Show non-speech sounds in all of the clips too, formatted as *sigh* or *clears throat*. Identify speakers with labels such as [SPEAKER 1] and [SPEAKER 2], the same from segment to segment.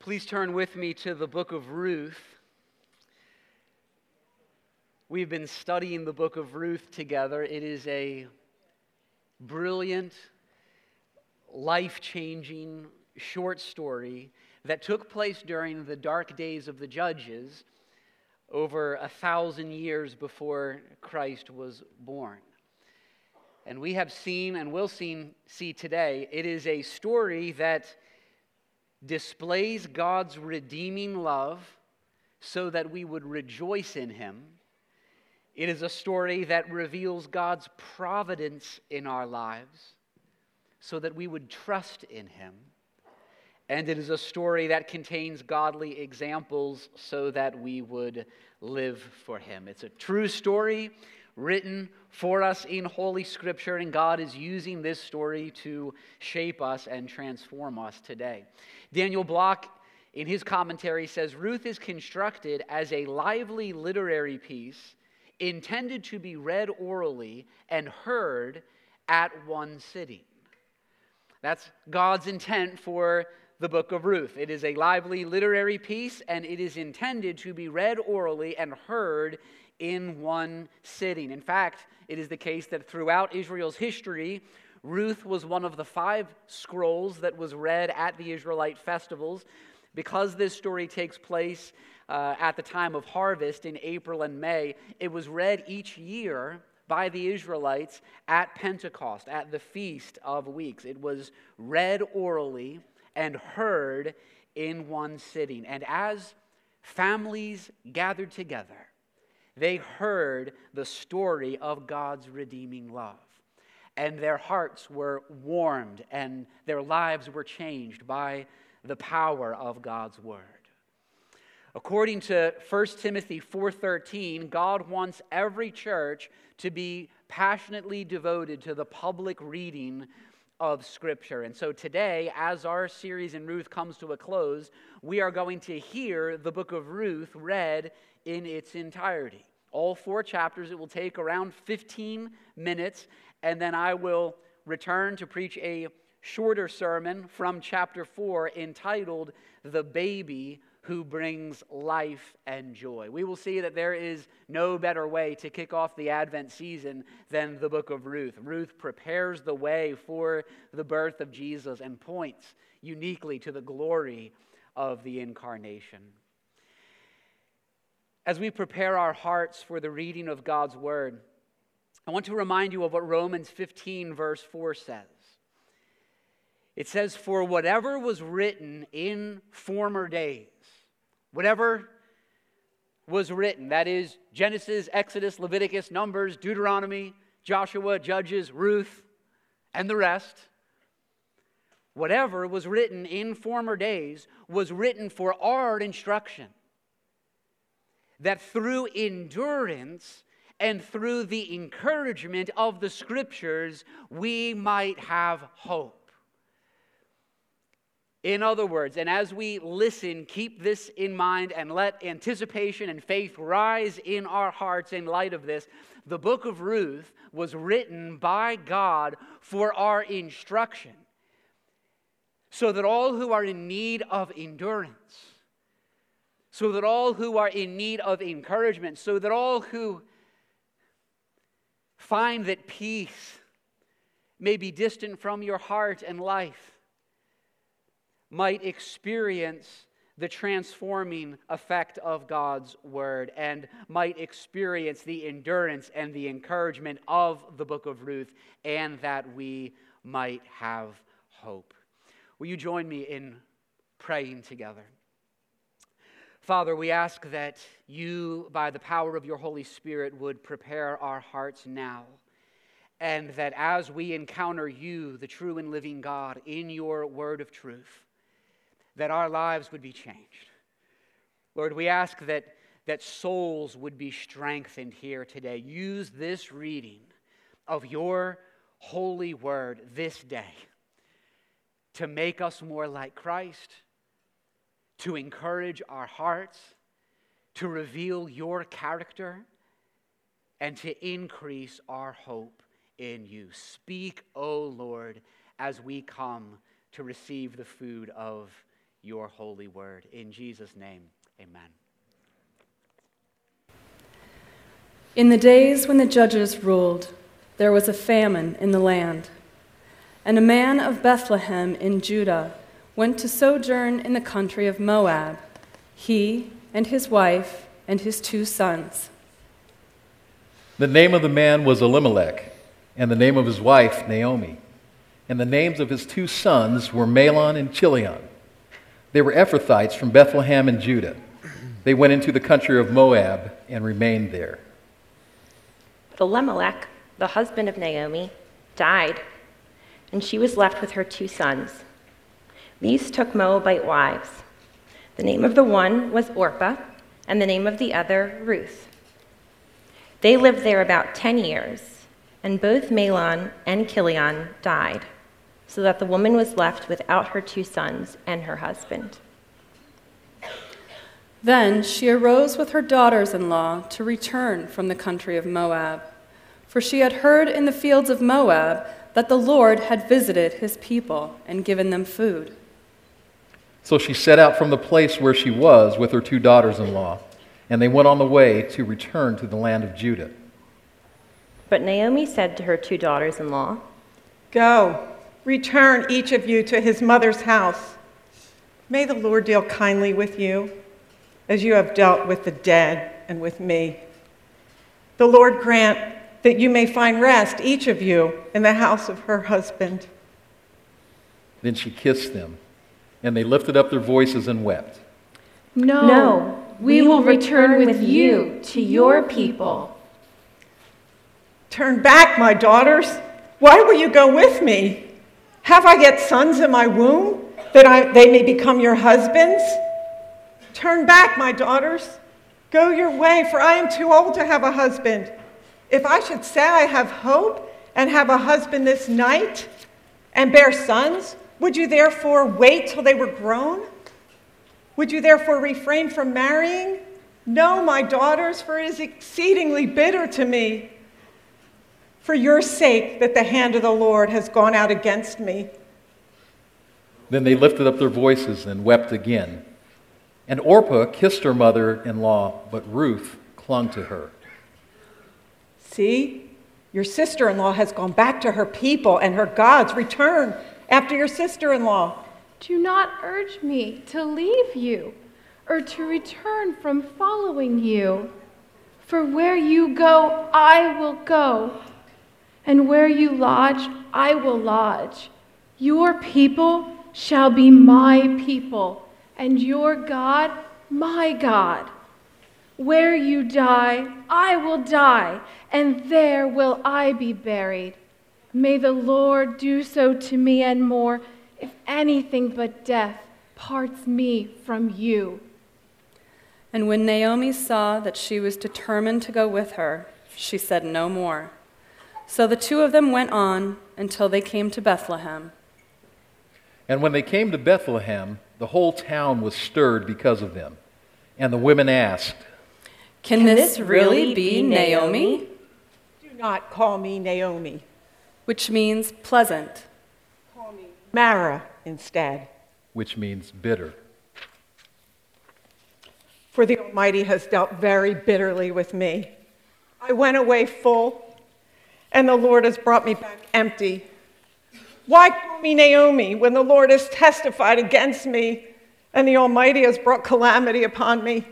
[SPEAKER 1] Please turn with me to the book of Ruth. We've been studying the book of Ruth together. It is a brilliant, life changing short story that took place during the dark days of the Judges over a thousand years before Christ was born. And we have seen and will see, see today, it is a story that displays God's redeeming love so that we would rejoice in Him. It is a story that reveals God's providence in our lives so that we would trust in Him. And it is a story that contains godly examples so that we would live for Him. It's a true story written for us in Holy Scripture, and God is using this story to shape us and transform us today. Daniel Block, in his commentary, says Ruth is constructed as a lively literary piece intended to be read orally and heard at one sitting. That's God's intent for the book of Ruth. It is a lively literary piece, and it is intended to be read orally and heard in one sitting. In fact, it is the case that throughout Israel's history, Ruth was one of the five scrolls that was read at the Israelite festivals. Because this story takes place uh, at the time of harvest in April and May, it was read each year by the Israelites at Pentecost, at the Feast of Weeks. It was read orally and heard in one sitting. And as families gathered together, they heard the story of God's redeeming love. And their hearts were warmed and their lives were changed by the power of God's word. According to 1 Timothy 4:13, God wants every church to be passionately devoted to the public reading of Scripture. And so today, as our series in Ruth comes to a close, we are going to hear the book of Ruth read in its entirety. All four chapters, it will take around 15 minutes, and then I will return to preach a shorter sermon from chapter 4 entitled The Baby Who Brings Life and Joy. We will see that there is no better way to kick off the Advent season than the book of Ruth. Ruth prepares the way for the birth of Jesus and points uniquely to the glory of the incarnation. As we prepare our hearts for the reading of God's word, I want to remind you of what Romans 15, verse 4 says. It says, For whatever was written in former days, whatever was written, that is, Genesis, Exodus, Leviticus, Numbers, Deuteronomy, Joshua, Judges, Ruth, and the rest, whatever was written in former days was written for our instruction that through endurance and through the encouragement of the scriptures, we might have hope. In other words, and as we listen, keep this in mind and let anticipation and faith rise in our hearts in light of this. The book of Ruth was written by God for our instruction, so that all who are in need of endurance, so that all who are in need of encouragement, so that all who find that peace may be distant from your heart and life might experience the transforming effect of God's word and might experience the endurance and the encouragement of the book of Ruth, and that we might have hope. Will you join me in praying together? Father, we ask that you, by the power of your Holy Spirit, would prepare our hearts now. And that as we encounter you, the true and living God, in your word of truth, that our lives would be changed. Lord, we ask that, that souls would be strengthened here today. Use this reading of your holy word this day to make us more like Christ to encourage our hearts, to reveal your character, and to increase our hope in you. Speak, O Lord, as we come to receive the food of your holy word. In Jesus' name, amen.
[SPEAKER 2] In the days when the judges ruled, there was a famine in the land. And a man of Bethlehem in Judah went to sojourn in the country of Moab, he and his wife and his two sons.
[SPEAKER 3] The name of the man was Elimelech, and the name of his wife Naomi. And the names of his two sons were Mahlon and Chilion. They were Ephrathites from Bethlehem in Judah. They went into the country of Moab and remained there.
[SPEAKER 4] But Elimelech, the husband of Naomi, died, and she was left with her two sons. These took Moabite wives. The name of the one was Orpah, and the name of the other Ruth. They lived there about ten years, and both Mahlon and Chilion died, so that the woman was left without her two sons and her husband.
[SPEAKER 2] Then she arose with her daughters in law to return from the country of Moab, for she had heard in the fields of Moab that the Lord had visited his people and given them food.
[SPEAKER 3] So she set out from the place where she was with her two daughters in law, and they went on the way to return to the land of Judah.
[SPEAKER 4] But Naomi said to her two daughters in law,
[SPEAKER 5] Go, return each of you to his mother's house. May the Lord deal kindly with you, as you have dealt with the dead and with me. The Lord grant that you may find rest, each of you, in the house of her husband.
[SPEAKER 3] Then she kissed them, and they lifted up their voices and wept.
[SPEAKER 6] No,
[SPEAKER 4] No,
[SPEAKER 6] we will return with you to your people.
[SPEAKER 5] Turn back, my daughters. Why will you go with me? Have I yet sons in my womb, that I, they may become your husbands? Turn back, my daughters. Go your way, for I am too old to have a husband. If I should say I have hope and have a husband this night and bear sons, would you therefore wait till they were grown? Would you therefore refrain from marrying? No, my daughters, for it is exceedingly bitter to me. For your sake, that the hand of the Lord has gone out against me.
[SPEAKER 3] Then they lifted up their voices and wept again. And Orpah kissed her mother in law, but Ruth clung to her.
[SPEAKER 5] See, your sister in law has gone back to her people and her gods. Return after your sister in law.
[SPEAKER 6] Do not urge me to leave you or to return from following you. For where you go, I will go, and where you lodge, I will lodge. Your people shall be my people, and your God, my God. Where you die, I will die, and there will I be buried. May the Lord do so to me and more, if anything but death parts me from you.
[SPEAKER 2] And when Naomi saw that she was determined to go with her, she said no more. So the two of them went on until they came to Bethlehem.
[SPEAKER 3] And when they came to Bethlehem, the whole town was stirred because of them. And the women asked,
[SPEAKER 2] Can, this really be Naomi?
[SPEAKER 5] Do not call me Naomi.
[SPEAKER 2] Which means pleasant.
[SPEAKER 5] Call me Mara instead.
[SPEAKER 3] which means bitter.
[SPEAKER 5] For the Almighty has dealt very bitterly with me. I went away full, and the Lord has brought me back empty. Why call me Naomi when the Lord has testified against me and the Almighty has brought calamity upon me?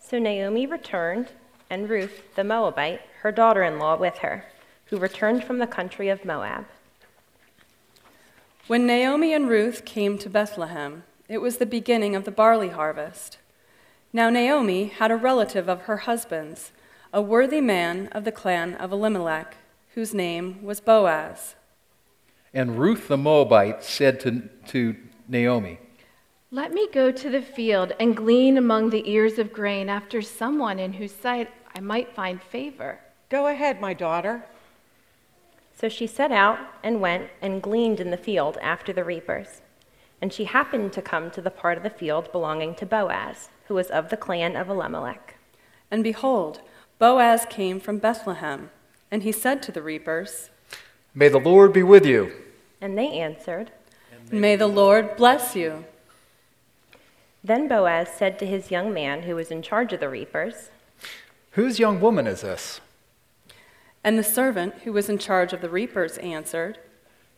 [SPEAKER 4] So Naomi returned, and Ruth, the Moabite, her daughter in law, with her, who returned from the country of Moab.
[SPEAKER 2] When Naomi and Ruth came to Bethlehem, it was the beginning of the barley harvest. Now Naomi had a relative of her husband's, a worthy man of the clan of Elimelech, whose name was Boaz.
[SPEAKER 3] And Ruth the Moabite said to, to Naomi,
[SPEAKER 6] Let me go to the field and glean among the ears of grain after someone in whose sight I might find favor.
[SPEAKER 5] Go ahead, my daughter.
[SPEAKER 4] So she set out and went and gleaned in the field after the reapers. And she happened to come to the part of the field belonging to Boaz, who was of the clan of Elimelech.
[SPEAKER 2] And behold, Boaz came from Bethlehem, and he said to the reapers,
[SPEAKER 7] May the Lord be with you.
[SPEAKER 4] And they answered,
[SPEAKER 2] May the Lord bless you.
[SPEAKER 4] Then Boaz said to his young man who was in charge of the reapers,
[SPEAKER 7] Whose young woman is this?
[SPEAKER 2] And the servant who was in charge of the reapers answered,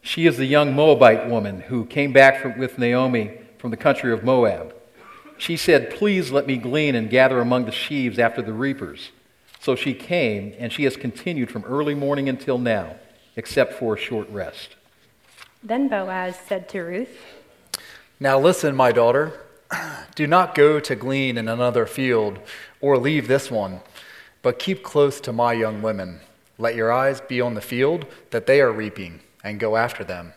[SPEAKER 3] She is the young Moabite woman who came back from, with Naomi from the country of Moab. She said, Please let me glean and gather among the sheaves after the reapers. So she came, and she has continued from early morning until now, except for a short rest.
[SPEAKER 4] Then Boaz said to Ruth,
[SPEAKER 7] Now listen, my daughter. *clears throat* Do not go to glean in another field or leave this one, but keep close to my young women. Let your eyes be on the field that they are reaping, and go after them.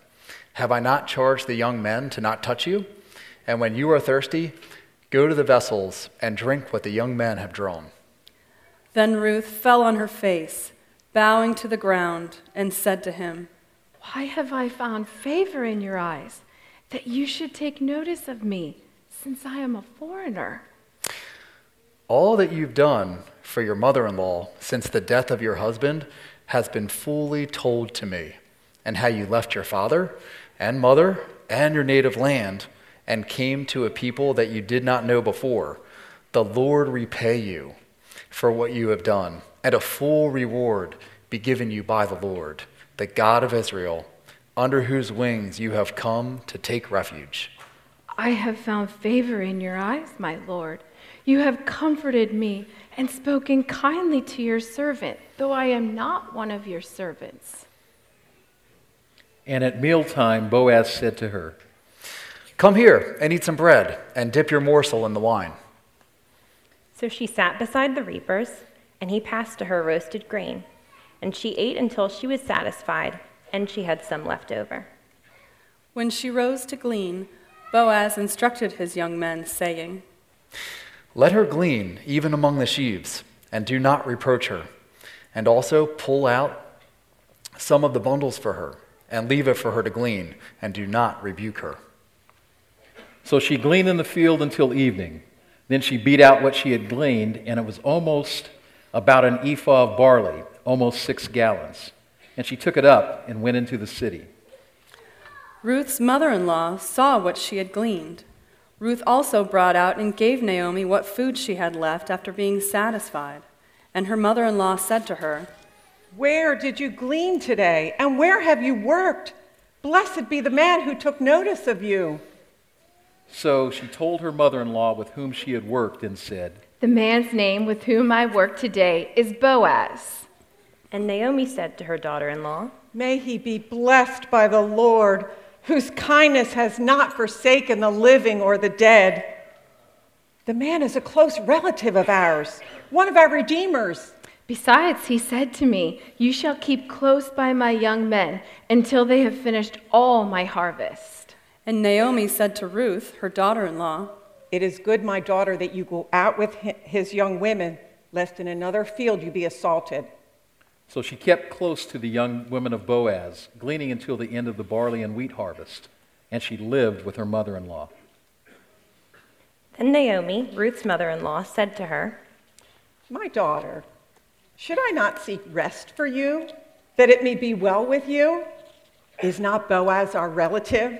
[SPEAKER 7] Have I not charged the young men to not touch you? And when you are thirsty, go to the vessels and drink what the young men have drawn.
[SPEAKER 2] Then Ruth fell on her face, bowing to the ground, and said to him,
[SPEAKER 6] Why have I found favor in your eyes, that you should take notice of me, since I am a foreigner?
[SPEAKER 7] All that you've done for your mother in law since the death of your husband has been fully told to me, and how you left your father and mother and your native land and came to a people that you did not know before. The Lord repay you for what you have done, and a full reward be given you by the Lord, the God of Israel, under whose wings you have come to take refuge.
[SPEAKER 6] I have found favor in your eyes, my Lord. You have comforted me and spoken kindly to your servant, though I am not one of your servants.
[SPEAKER 3] And at mealtime, Boaz said to her,
[SPEAKER 7] Come here and eat some bread, and dip your morsel in the wine.
[SPEAKER 4] So she sat beside the reapers, and he passed to her roasted grain. And she ate until she was satisfied, and she had some left over.
[SPEAKER 2] When she rose to glean, Boaz instructed his young men, saying,
[SPEAKER 7] Let her glean even among the sheaves, and do not reproach her. And also pull out some of the bundles for her, and leave it for her to glean, and do not rebuke her.
[SPEAKER 3] So she gleaned in the field until evening. Then she beat out what she had gleaned, and it was almost about an ephah of barley, almost six gallons. And she took it up and went into the city.
[SPEAKER 2] Ruth's mother in law saw what she had gleaned. Ruth also brought out and gave Naomi what food she had left after being satisfied. And her mother in law said to her,
[SPEAKER 5] Where did you glean today? And where have you worked? Blessed be the man who took notice of you.
[SPEAKER 3] So she told her mother in law with whom she had worked and said,
[SPEAKER 6] The man's name with whom I work today is Boaz.
[SPEAKER 4] And Naomi said to her daughter in law,
[SPEAKER 5] May he be blessed by the Lord, whose kindness has not forsaken the living or the dead. The man is a close relative of ours, one of our redeemers.
[SPEAKER 6] Besides, he said to me, You shall keep close by my young men until they have finished all my harvest.
[SPEAKER 2] And Naomi said to Ruth, her daughter in law,
[SPEAKER 5] It is good, my daughter, that you go out with his young women, lest in another field you be assaulted.
[SPEAKER 3] So she kept close to the young women of Boaz, gleaning until the end of the barley and wheat harvest, and she lived with her mother in law.
[SPEAKER 4] Then Naomi, Ruth's mother in law, said to her,
[SPEAKER 5] My daughter, should I not seek rest for you, that it may be well with you? Is not Boaz our relative,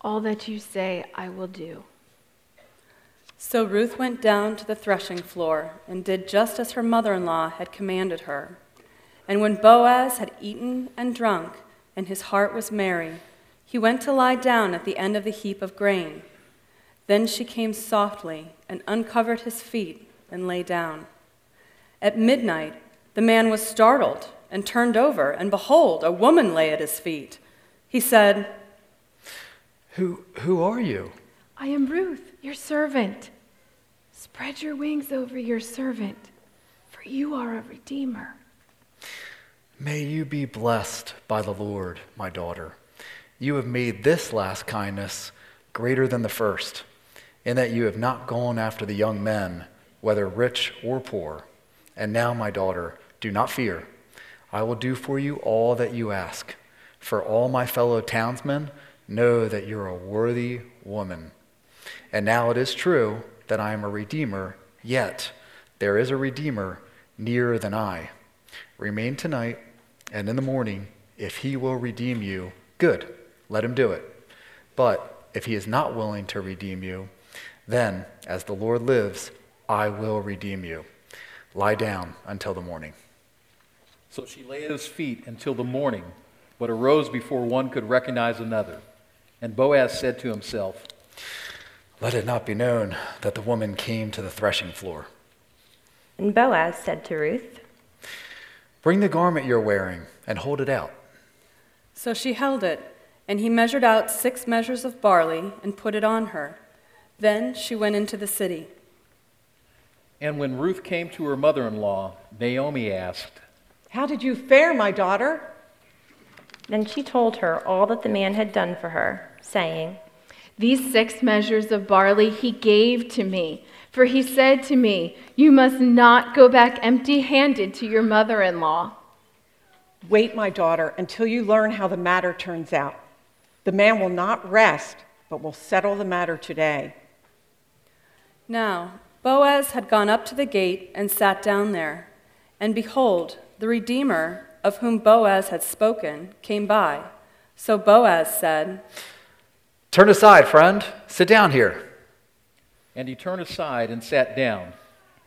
[SPEAKER 6] All that you say, I will do.
[SPEAKER 2] So Ruth went down to the threshing floor and did just as her mother in law had commanded her. And when Boaz had eaten and drunk, and his heart was merry, he went to lie down at the end of the heap of grain. Then she came softly and uncovered his feet and lay down. At midnight, the man was startled and turned over, and behold, a woman lay at his feet. He said,
[SPEAKER 7] Who, who are you?
[SPEAKER 6] I am Ruth, your servant. Spread your wings over your servant, for you are a redeemer.
[SPEAKER 7] May you be blessed by the Lord, my daughter. You have made this last kindness greater than the first, in that you have not gone after the young men, whether rich or poor. And now, my daughter, do not fear. I will do for you all that you ask. For all my fellow townsmen know that you're a worthy woman. And now it is true that I am a redeemer, yet there is a redeemer nearer than I. Remain tonight, and in the morning, if he will redeem you, good, let him do it. But if he is not willing to redeem you, then, as the Lord lives, I will redeem you. Lie down until the morning.
[SPEAKER 3] So she lay at his feet until the morning, but arose before one could recognize another. And Boaz said to himself,
[SPEAKER 7] Let it not be known that the woman came to the threshing floor.
[SPEAKER 4] And Boaz said to Ruth,
[SPEAKER 7] Bring the garment you're wearing and hold it out.
[SPEAKER 2] So she held it, and he measured out six measures of barley and put it on her. Then she went into the city.
[SPEAKER 3] And when Ruth came to her mother in law, Naomi asked,
[SPEAKER 5] How did you fare, my daughter?
[SPEAKER 4] Then she told her all that the man had done for her, saying,
[SPEAKER 6] These six measures of barley he gave to me, for he said to me, You must not go back empty handed to your mother in law.
[SPEAKER 5] Wait, my daughter, until you learn how the matter turns out. The man will not rest, but will settle the matter today.
[SPEAKER 2] Now, Boaz had gone up to the gate and sat down there. And behold, the Redeemer, of whom Boaz had spoken, came by. So Boaz said,
[SPEAKER 7] Turn aside, friend. Sit down here.
[SPEAKER 3] And he turned aside and sat down.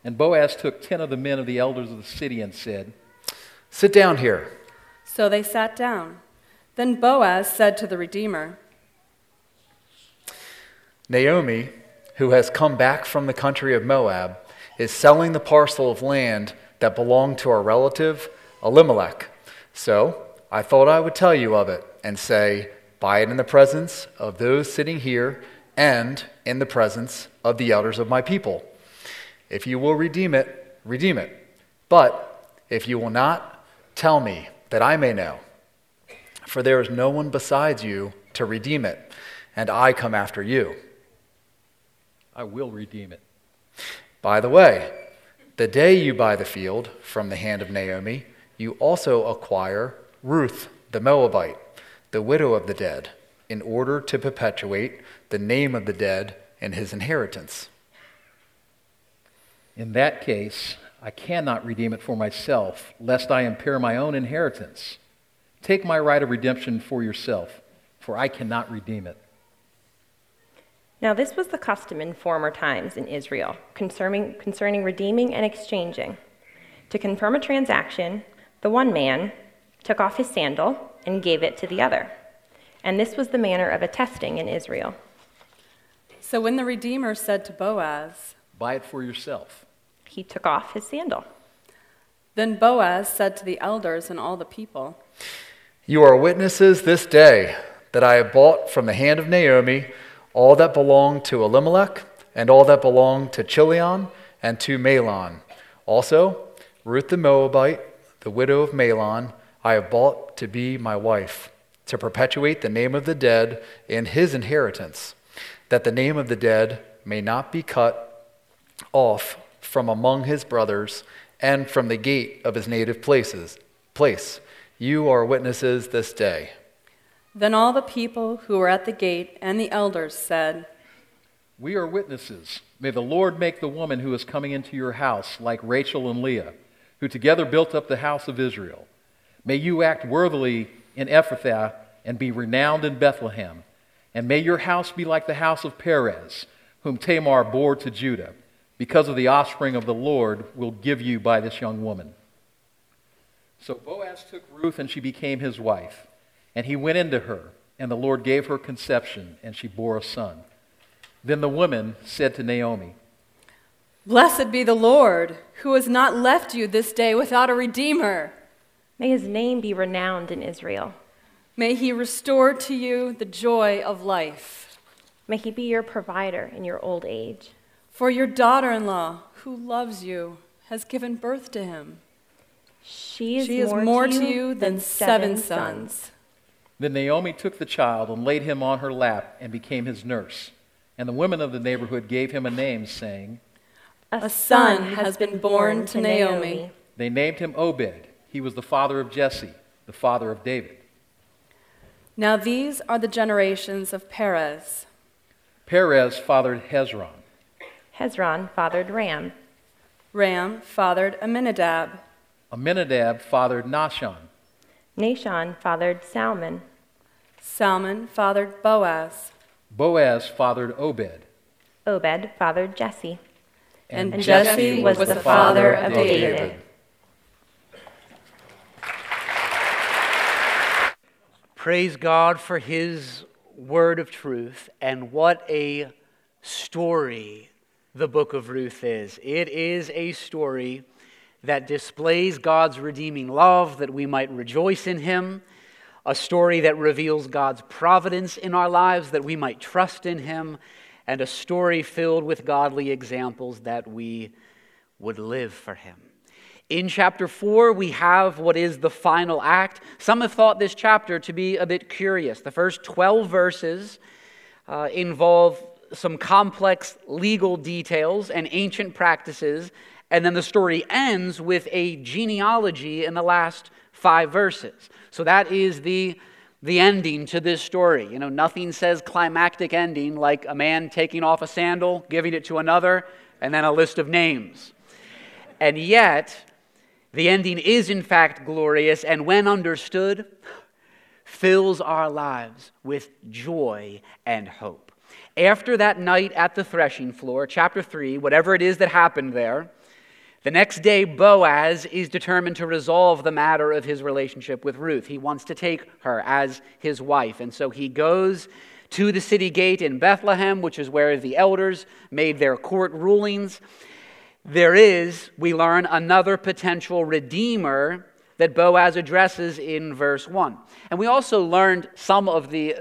[SPEAKER 3] And Boaz took ten of the men of the elders of the city and said,
[SPEAKER 7] Sit down here.
[SPEAKER 2] So they sat down. Then Boaz said to the Redeemer,
[SPEAKER 7] Naomi, who has come back from the country of Moab, is selling the parcel of land that belonged to our relative Elimelech. So I thought I would tell you of it and say, Buy it in the presence of those sitting here and in the presence of the elders of my people. If you will redeem it, redeem it. But if you will not, tell me that I may know. For there is no one besides you to redeem it, and I come after you.
[SPEAKER 3] I will redeem it.
[SPEAKER 7] By the way, the day you buy the field from the hand of Naomi, you also acquire Ruth the Moabite, the widow of the dead, in order to perpetuate the name of the dead and his inheritance.
[SPEAKER 3] In that case, I cannot redeem it for myself, lest I impair my own inheritance. Take my right of redemption for yourself, for I cannot redeem it.
[SPEAKER 4] Now, this was the custom in former times in Israel concerning, concerning redeeming and exchanging. To confirm a transaction, the one man took off his sandal and gave it to the other. And this was the manner of attesting in Israel.
[SPEAKER 2] So when the Redeemer said to Boaz,
[SPEAKER 3] Buy it for yourself.
[SPEAKER 4] He took off his sandal.
[SPEAKER 2] Then Boaz said to the elders and all the people,
[SPEAKER 7] You are witnesses this day that I have bought from the hand of Naomi all that belonged to Elimelech and all that belonged to Chilion and to Mahlon. Also, Ruth the Moabite, the widow of Mahlon, I have bought to be my wife, to perpetuate the name of the dead in his inheritance, that the name of the dead may not be cut off from among his brothers and from the gate of his native places. Place. You are witnesses this day.
[SPEAKER 2] Then all the people who were at the gate and the elders said,
[SPEAKER 3] We are witnesses. May the Lord make the woman who is coming into your house like Rachel and Leah, who together built up the house of Israel. May you act worthily in Ephrathah and be renowned in Bethlehem. And may your house be like the house of Perez, whom Tamar bore to Judah, because of the offspring of the Lord will give you by this young woman. So Boaz took Ruth, and she became his wife. And he went into her, and the Lord gave her conception, and she bore a son. Then the woman said to Naomi,
[SPEAKER 2] Blessed be the Lord, who has not left you this day without a redeemer.
[SPEAKER 4] May his name be renowned in Israel.
[SPEAKER 2] May he restore to you the joy of life.
[SPEAKER 4] May he be your provider in your old age.
[SPEAKER 2] For your daughter in law, who loves you, has given birth to him.
[SPEAKER 4] She is,
[SPEAKER 2] She is
[SPEAKER 4] more,
[SPEAKER 2] more
[SPEAKER 4] to you than seven sons.
[SPEAKER 3] Then Naomi took the child and laid him on her lap and became his nurse. And the women of the neighborhood gave him a name, saying,
[SPEAKER 2] A son has been born to Naomi.
[SPEAKER 3] They named him Obed. He was the father of Jesse, the father of David.
[SPEAKER 2] Now these are the generations of Perez.
[SPEAKER 3] Perez fathered Hezron.
[SPEAKER 4] Hezron fathered Ram.
[SPEAKER 2] Ram fathered Aminadab.
[SPEAKER 3] Aminadab fathered Nahshon.
[SPEAKER 4] Nahshon fathered Salmon.
[SPEAKER 2] Salmon fathered Boaz.
[SPEAKER 3] Boaz fathered Obed.
[SPEAKER 4] Obed fathered Jesse.
[SPEAKER 2] And,
[SPEAKER 4] And
[SPEAKER 2] Jesse,
[SPEAKER 4] Jesse
[SPEAKER 2] was,
[SPEAKER 4] was
[SPEAKER 2] the
[SPEAKER 4] the
[SPEAKER 2] father
[SPEAKER 4] father
[SPEAKER 2] of
[SPEAKER 4] of
[SPEAKER 2] David.
[SPEAKER 4] David.
[SPEAKER 1] Praise God for his word of truth and what a story the book of Ruth is. It is a story that displays God's redeeming love that we might rejoice in him, a story that reveals God's providence in our lives that we might trust in him, and a story filled with godly examples that we would live for him. In chapter 4, we have what is the final act. Some have thought this chapter to be a bit curious. The first 12 verses uh, involve some complex legal details and ancient practices, and then the story ends with a genealogy in the last five verses. So that is the, the ending to this story. You know, nothing says climactic ending like a man taking off a sandal, giving it to another, and then a list of names. And yet, the ending is in fact glorious, and when understood, fills our lives with joy and hope. After that night at the threshing floor, chapter 3, whatever it is that happened there, the next day, Boaz is determined to resolve the matter of his relationship with Ruth. He wants to take her as his wife. And so he goes to the city gate in Bethlehem, which is where the elders made their court rulings. There is, we learn, another potential redeemer that Boaz addresses in verse 1. And we also learned some of the,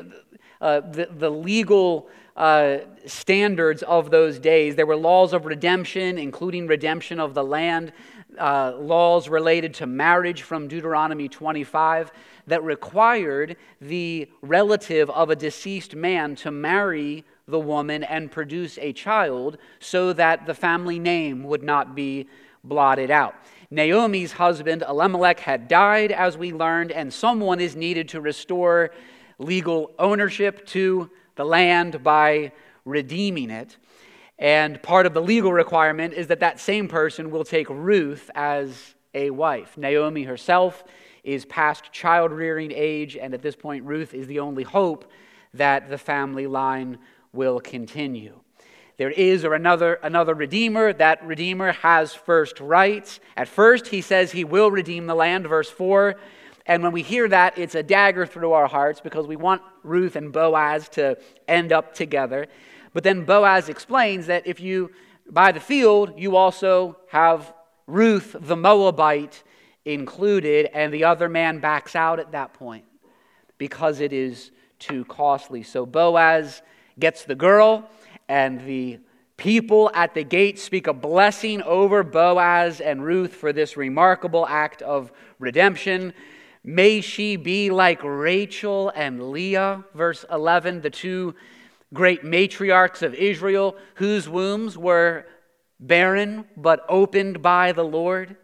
[SPEAKER 1] uh, the, the, legal uh, standards of those days. There were laws of redemption, including redemption of the land, uh, laws related to marriage from Deuteronomy 25 that required the relative of a deceased man to marry the woman and produce a child so that the family name would not be blotted out. Naomi's husband, Elimelech, had died, as we learned, and someone is needed to restore legal ownership to the land by redeeming it. And part of the legal requirement is that that same person will take Ruth as a wife. Naomi herself is past child rearing age, and at this point, Ruth is the only hope that the family line will continue. There is or another, another redeemer. That redeemer has first rights. At first, he says he will redeem the land, verse 4. And when we hear that, it's a dagger through our hearts because we want Ruth and Boaz to end up together. But then Boaz explains that if you buy the field, you also have Ruth the Moabite included, and the other man backs out at that point because it is too costly. So Boaz gets the girl, and the people at the gate speak a blessing over Boaz and Ruth for this remarkable act of redemption. May she be like Rachel and Leah, verse 11, the two great matriarchs of Israel, whose wombs were barren but opened by the Lord.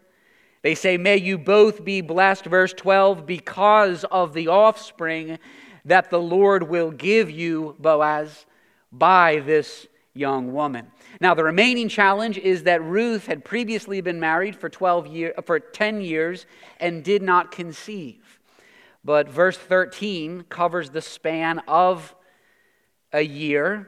[SPEAKER 1] They say, May you both be blessed, verse 12, because of the offspring that the Lord will give you, Boaz, by this young woman. Now, the remaining challenge is that Ruth had previously been married for 12 year, uh, for 10 years and did not conceive. But verse 13 covers the span of a year.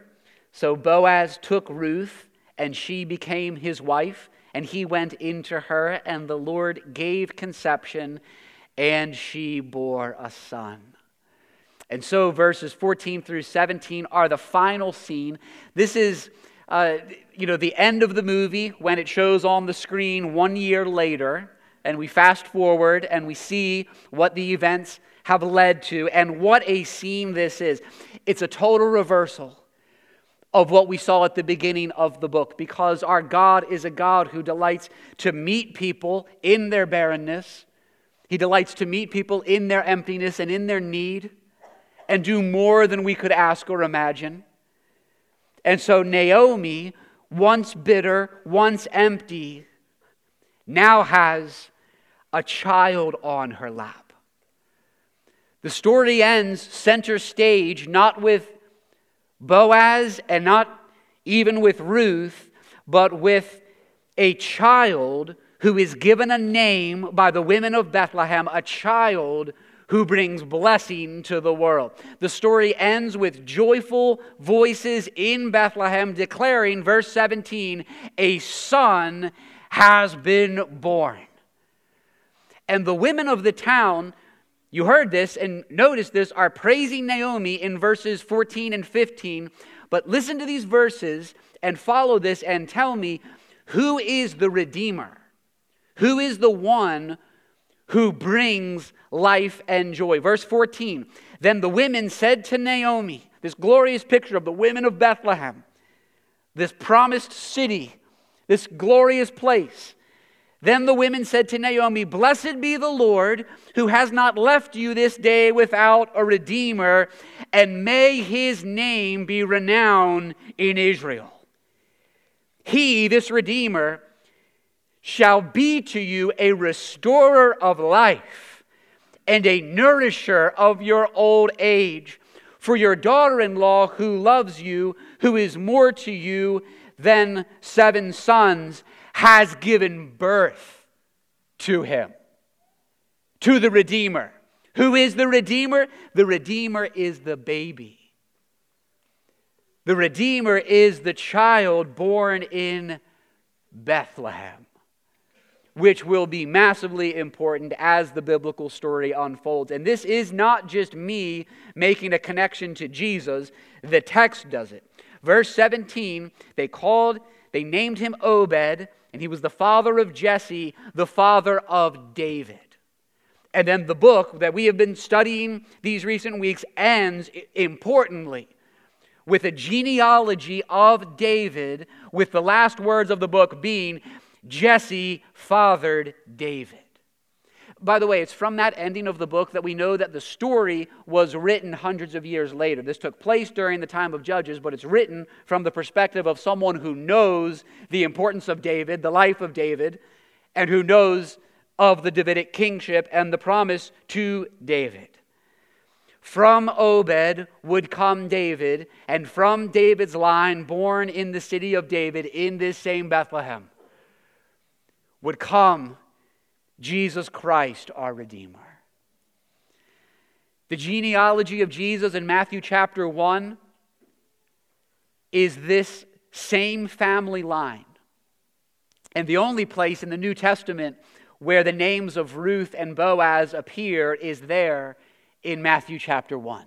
[SPEAKER 1] So Boaz took Ruth, and she became his wife, and he went into her, and the Lord gave conception, and she bore a son. And so verses 14 through 17 are the final scene. This is, uh, you know, the end of the movie when it shows on the screen one year later, and we fast forward and we see what the events have led to, and what a scene this is. It's a total reversal of what we saw at the beginning of the book because our God is a God who delights to meet people in their barrenness. He delights to meet people in their emptiness and in their need. and do more than we could ask or imagine. And so Naomi, once bitter, once empty, now has a child on her lap. The story ends center stage, not with Boaz and not even with Ruth, but with a child who is given a name by the women of Bethlehem, a child who brings blessing to the world. The story ends with joyful voices in Bethlehem declaring, verse 17, a son has been born. And the women of the town, you heard this and noticed this, are praising Naomi in verses 14 and 15. But listen to these verses and follow this and tell me who is the Redeemer? Who is the one who brings life and joy. Verse 14 Then the women said to Naomi, this glorious picture of the women of Bethlehem, this promised city, this glorious place. Then the women said to Naomi, Blessed be the Lord who has not left you this day without a redeemer, and may his name be renowned in Israel. He, this redeemer, shall be to you a restorer of life and a nourisher of your old age. For your daughter in law, who loves you, who is more to you than seven sons, has given birth to him, to the Redeemer. Who is the Redeemer? The Redeemer is the baby. The Redeemer is the child born in Bethlehem which will be massively important as the biblical story unfolds. And this is not just me making a connection to Jesus, the text does it. Verse 17, they called, they named him Obed, and he was the father of Jesse, the father of David. And then the book that we have been studying these recent weeks ends importantly with a genealogy of David, with the last words of the book being Jesse fathered David. By the way, it's from that ending of the book that we know that the story was written hundreds of years later. This took place during the time of Judges, but it's written from the perspective of someone who knows the importance of David, the life of David, and who knows of the Davidic kingship and the promise to David. From Obed would come David, and from David's line, born in the city of David in this same Bethlehem would come Jesus Christ, our Redeemer. The genealogy of Jesus in Matthew chapter 1 is this same family line. And the only place in the New Testament where the names of Ruth and Boaz appear is there in Matthew chapter 1.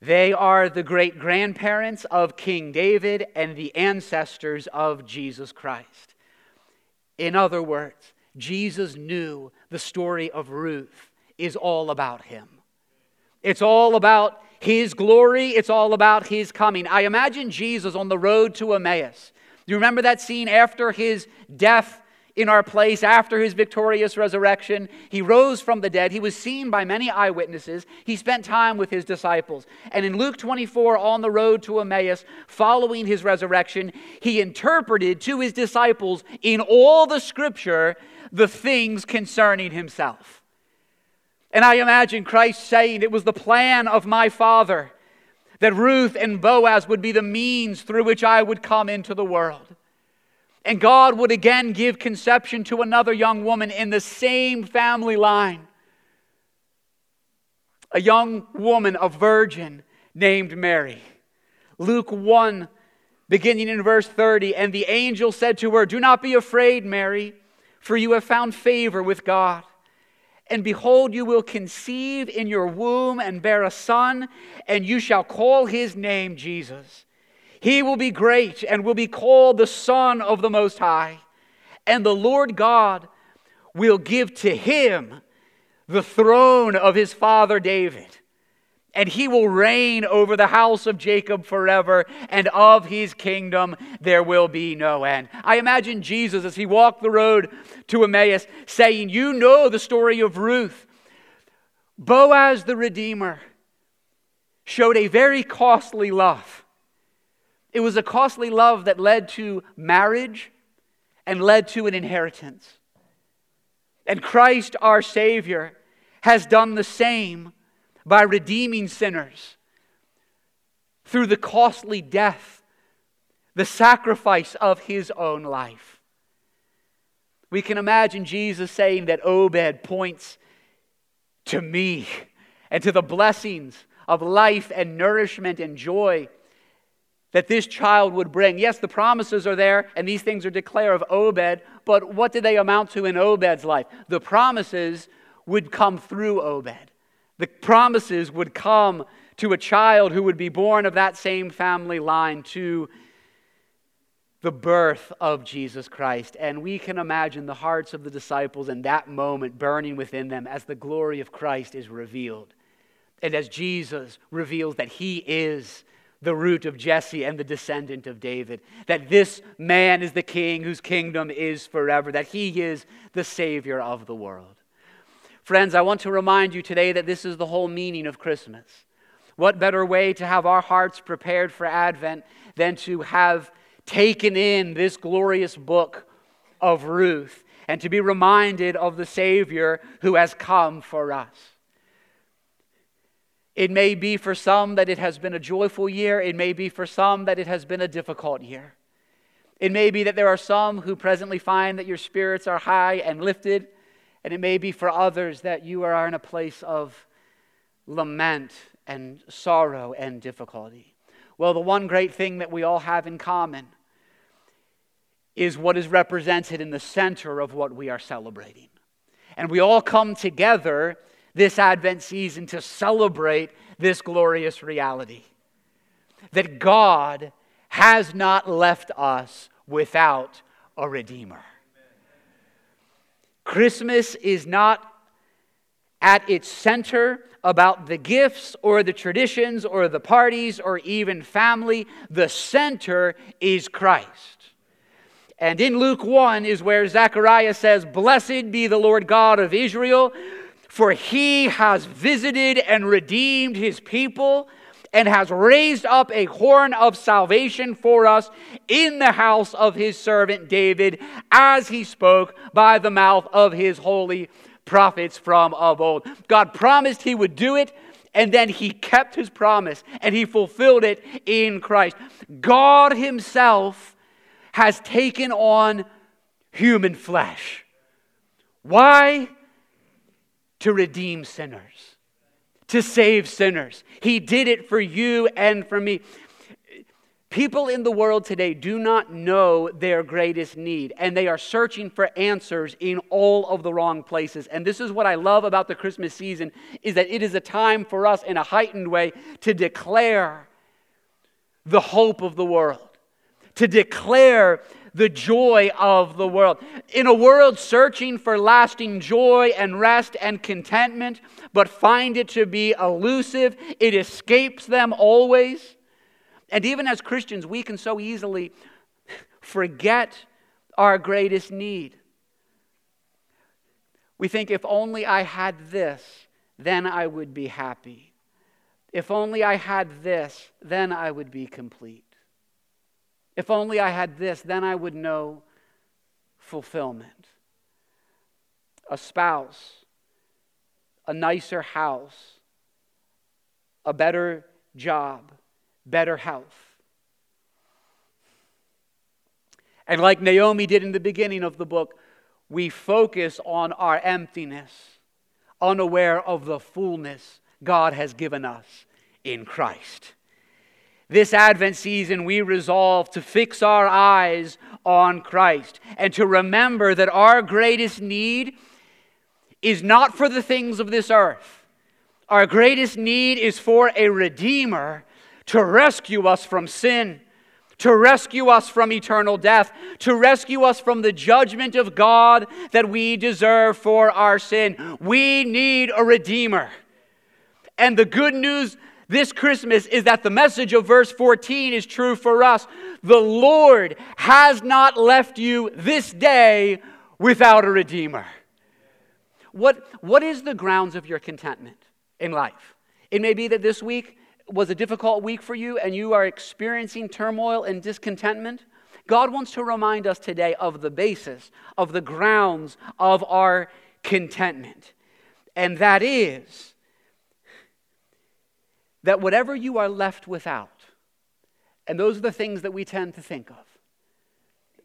[SPEAKER 1] They are the great grandparents of King David and the ancestors of Jesus Christ. In other words, Jesus knew the story of Ruth is all about him. It's all about his glory, it's all about his coming. I imagine Jesus on the road to Emmaus. Do you remember that scene after his death in our place after his victorious resurrection. He rose from the dead. He was seen by many eyewitnesses. He spent time with his disciples. And in Luke 24, on the road to Emmaus, following his resurrection, he interpreted to his disciples in all the scripture the things concerning himself. And I imagine Christ saying, It was the plan of my Father that Ruth and Boaz would be the means through which I would come into the world. And God would again give conception to another young woman in the same family line. A young woman, a virgin named Mary. Luke 1, beginning in verse 30. And the angel said to her, Do not be afraid, Mary, for you have found favor with God. And behold, you will conceive in your womb and bear a son, and you shall call his name Jesus. He will be great and will be called the Son of the Most High. And the Lord God will give to him the throne of his father David. And he will reign over the house of Jacob forever, and of his kingdom there will be no end. I imagine Jesus as he walked the road to Emmaus saying, You know the story of Ruth Boaz the Redeemer showed a very costly love. It was a costly love that led to marriage and led to an inheritance. And Christ, our Savior, has done the same by redeeming sinners through the costly death, the sacrifice of his own life. We can imagine Jesus saying that Obed points to me and to the blessings of life and nourishment and joy that this child would bring. Yes, the promises are there, and these things are declared of Obed, but what did they amount to in Obed's life? The promises would come through Obed. The promises would come to a child who would be born of that same family line, to the birth of Jesus Christ. And we can imagine the hearts of the disciples in that moment burning within them as the glory of Christ is revealed. And as Jesus reveals that he is the root of Jesse and the descendant of David, that this man is the king whose kingdom is forever, that he is the Savior of the world. Friends, I want to remind you today that this is the whole meaning of Christmas. What better way to have our hearts prepared for Advent than to have taken in this glorious book of Ruth and to be reminded of the Savior who has come for us? It may be for some that it has been a joyful year. It may be for some that it has been a difficult year. It may be that there are some who presently find that your spirits are high and lifted. And it may be for others that you are in a place of lament and sorrow and difficulty. Well, the one great thing that we all have in common is what is represented in the center of what we are celebrating. And we all come together this Advent season to celebrate this glorious reality that God has not left us without a Redeemer. Christmas is not at its center about the gifts or the traditions or the parties or even family. The center is Christ. And in Luke 1 is where Zechariah says, Blessed be the Lord God of Israel for he has visited and redeemed his people and has raised up a horn of salvation for us in the house of his servant David, as he spoke by the mouth of his holy prophets from of old. God promised he would do it, and then he kept his promise and he fulfilled it in Christ. God himself has taken on human flesh. Why? To redeem sinners, to save sinners. He did it for you and for me. People in the world today do not know their greatest need, and they are searching for answers in all of the wrong places. And this is what I love about the Christmas season is that it is a time for us in a heightened way to declare the hope of the world, to declare the joy of the world. In a world searching for lasting joy and rest and contentment, but find it to be elusive, it escapes them always. And even as Christians, we can so easily forget our greatest need. We think, if only I had this, then I would be happy. If only I had this, then I would be complete. If only I had this, then I would know fulfillment. A spouse, a nicer house, a better job, better health. And like Naomi did in the beginning of the book, we focus on our emptiness, unaware of the fullness God has given us in Christ. This Advent season, we resolve to fix our eyes on Christ and to remember that our greatest need is not for the things of this earth. Our greatest need is for a Redeemer to rescue us from sin, to rescue us from eternal death, to rescue us from the judgment of God that we deserve for our sin. We need a Redeemer. And the good news this Christmas is that the message of verse 14 is true for us. The Lord has not left you this day without a Redeemer. What, what is the grounds of your contentment? in life. It may be that this week was a difficult week for you and you are experiencing turmoil and discontentment. God wants to remind us today of the basis, of the grounds of our contentment. And that is that whatever you are left without, and those are the things that we tend to think of.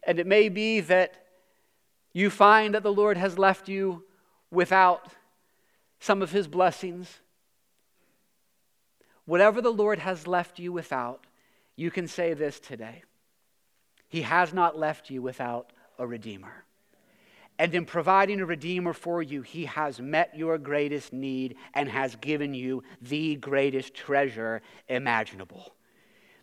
[SPEAKER 1] And it may be that you find that the Lord has left you without some of his blessings. Whatever the Lord has left you without, you can say this today He has not left you without a Redeemer. And in providing a Redeemer for you, He has met your greatest need and has given you the greatest treasure imaginable.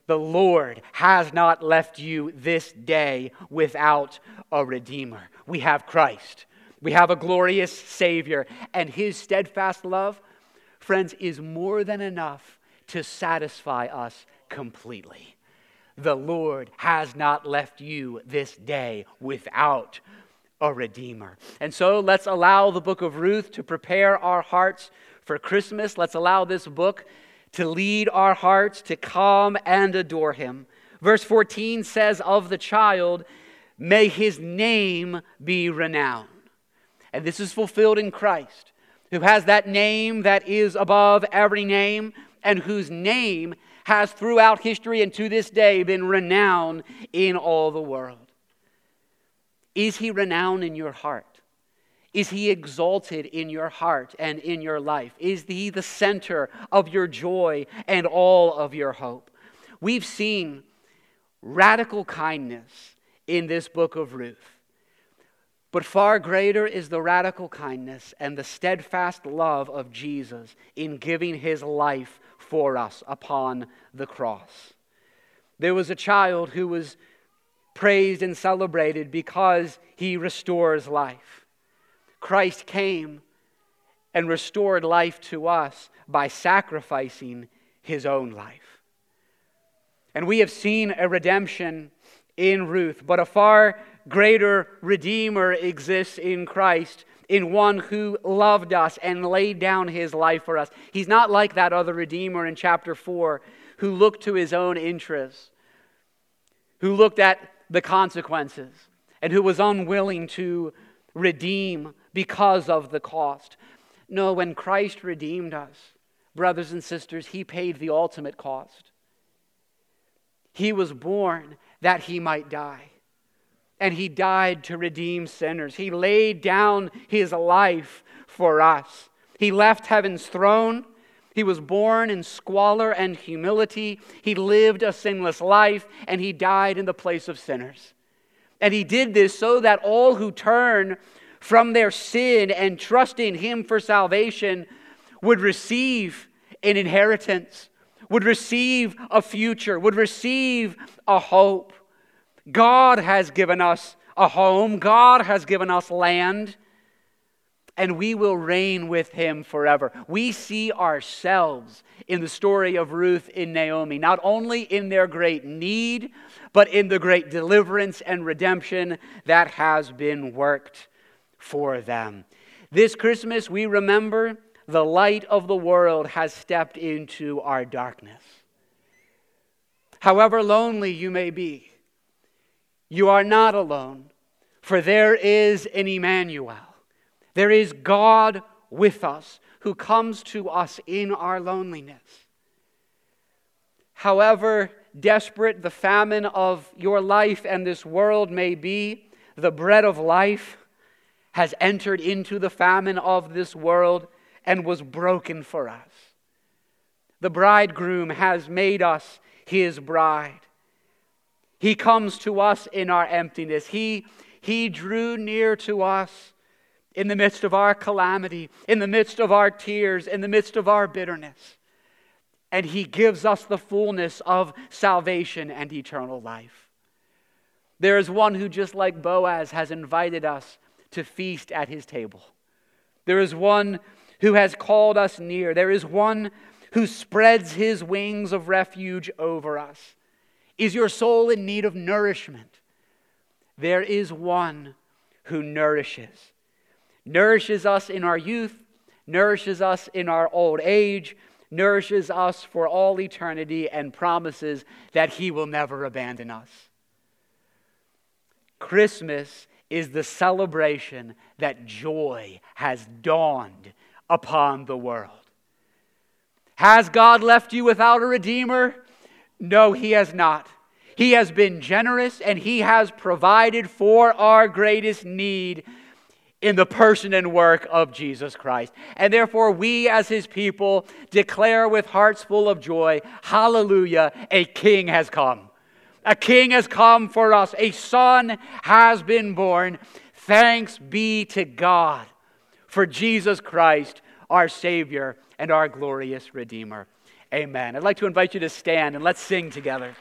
[SPEAKER 1] The Lord has not left you this day without a Redeemer. We have Christ. We have a glorious Savior, and His steadfast love, friends, is more than enough to satisfy us completely. The Lord has not left you this day without a Redeemer. And so let's allow the book of Ruth to prepare our hearts for Christmas. Let's allow this book to lead our hearts to come and adore Him. Verse 14 says of the child, May his name be renowned. And this is fulfilled in Christ, who has that name that is above every name, and whose name has throughout history and to this day been renowned in all the world. Is he renowned in your heart? Is he exalted in your heart and in your life? Is he the center of your joy and all of your hope? We've seen radical kindness in this book of Ruth. But far greater is the radical kindness and the steadfast love of Jesus in giving his life for us upon the cross. There was a child who was praised and celebrated because he restores life. Christ came and restored life to us by sacrificing his own life. And we have seen a redemption in Ruth, but a far greater Redeemer exists in Christ, in one who loved us and laid down his life for us. He's not like that other Redeemer in chapter 4 who looked to his own interests, who looked at the consequences, and who was unwilling to redeem because of the cost. No, when Christ redeemed us, brothers and sisters, he paid the ultimate cost. He was born that he might die and he died to redeem sinners. He laid down his life for us. He left heaven's throne. He was born in squalor and humility. He lived a sinless life, and he died in the place of sinners. And he did this so that all who turn from their sin and trust in him for salvation would receive an inheritance, would receive a future, would receive a hope. God has given us a home, God has given us land, and we will reign with him forever. We see ourselves in the story of Ruth and Naomi, not only in their great need, but in the great deliverance and redemption that has been worked for them. This Christmas, we remember the light of the world has stepped into our darkness. However lonely you may be, you are not alone, for there is an Emmanuel. There is God with us who comes to us in our loneliness. However desperate the famine of your life and this world may be, the bread of life has entered into the famine of this world and was broken for us. The bridegroom has made us his bride. He comes to us in our emptiness. He, he drew near to us in the midst of our calamity, in the midst of our tears, in the midst of our bitterness. And He gives us the fullness of salvation and eternal life. There is one who, just like Boaz, has invited us to feast at His table. There is one who has called us near. There is one who spreads His wings of refuge over us. Is your soul in need of nourishment? There is one who nourishes. Nourishes us in our youth, nourishes us in our old age, nourishes us for all eternity, and promises that He will never abandon us. Christmas is the celebration that joy has dawned upon the world. Has God left you without a Redeemer? No, He has not. He has been generous and He has provided for our greatest need in the person and work of Jesus Christ. And therefore, we as His people declare with hearts full of joy, Hallelujah, a King has come. A King has come for us. A Son has been born. Thanks be to God for Jesus Christ, our Savior and our glorious Redeemer. Amen. I'd like to invite you to stand and let's sing together.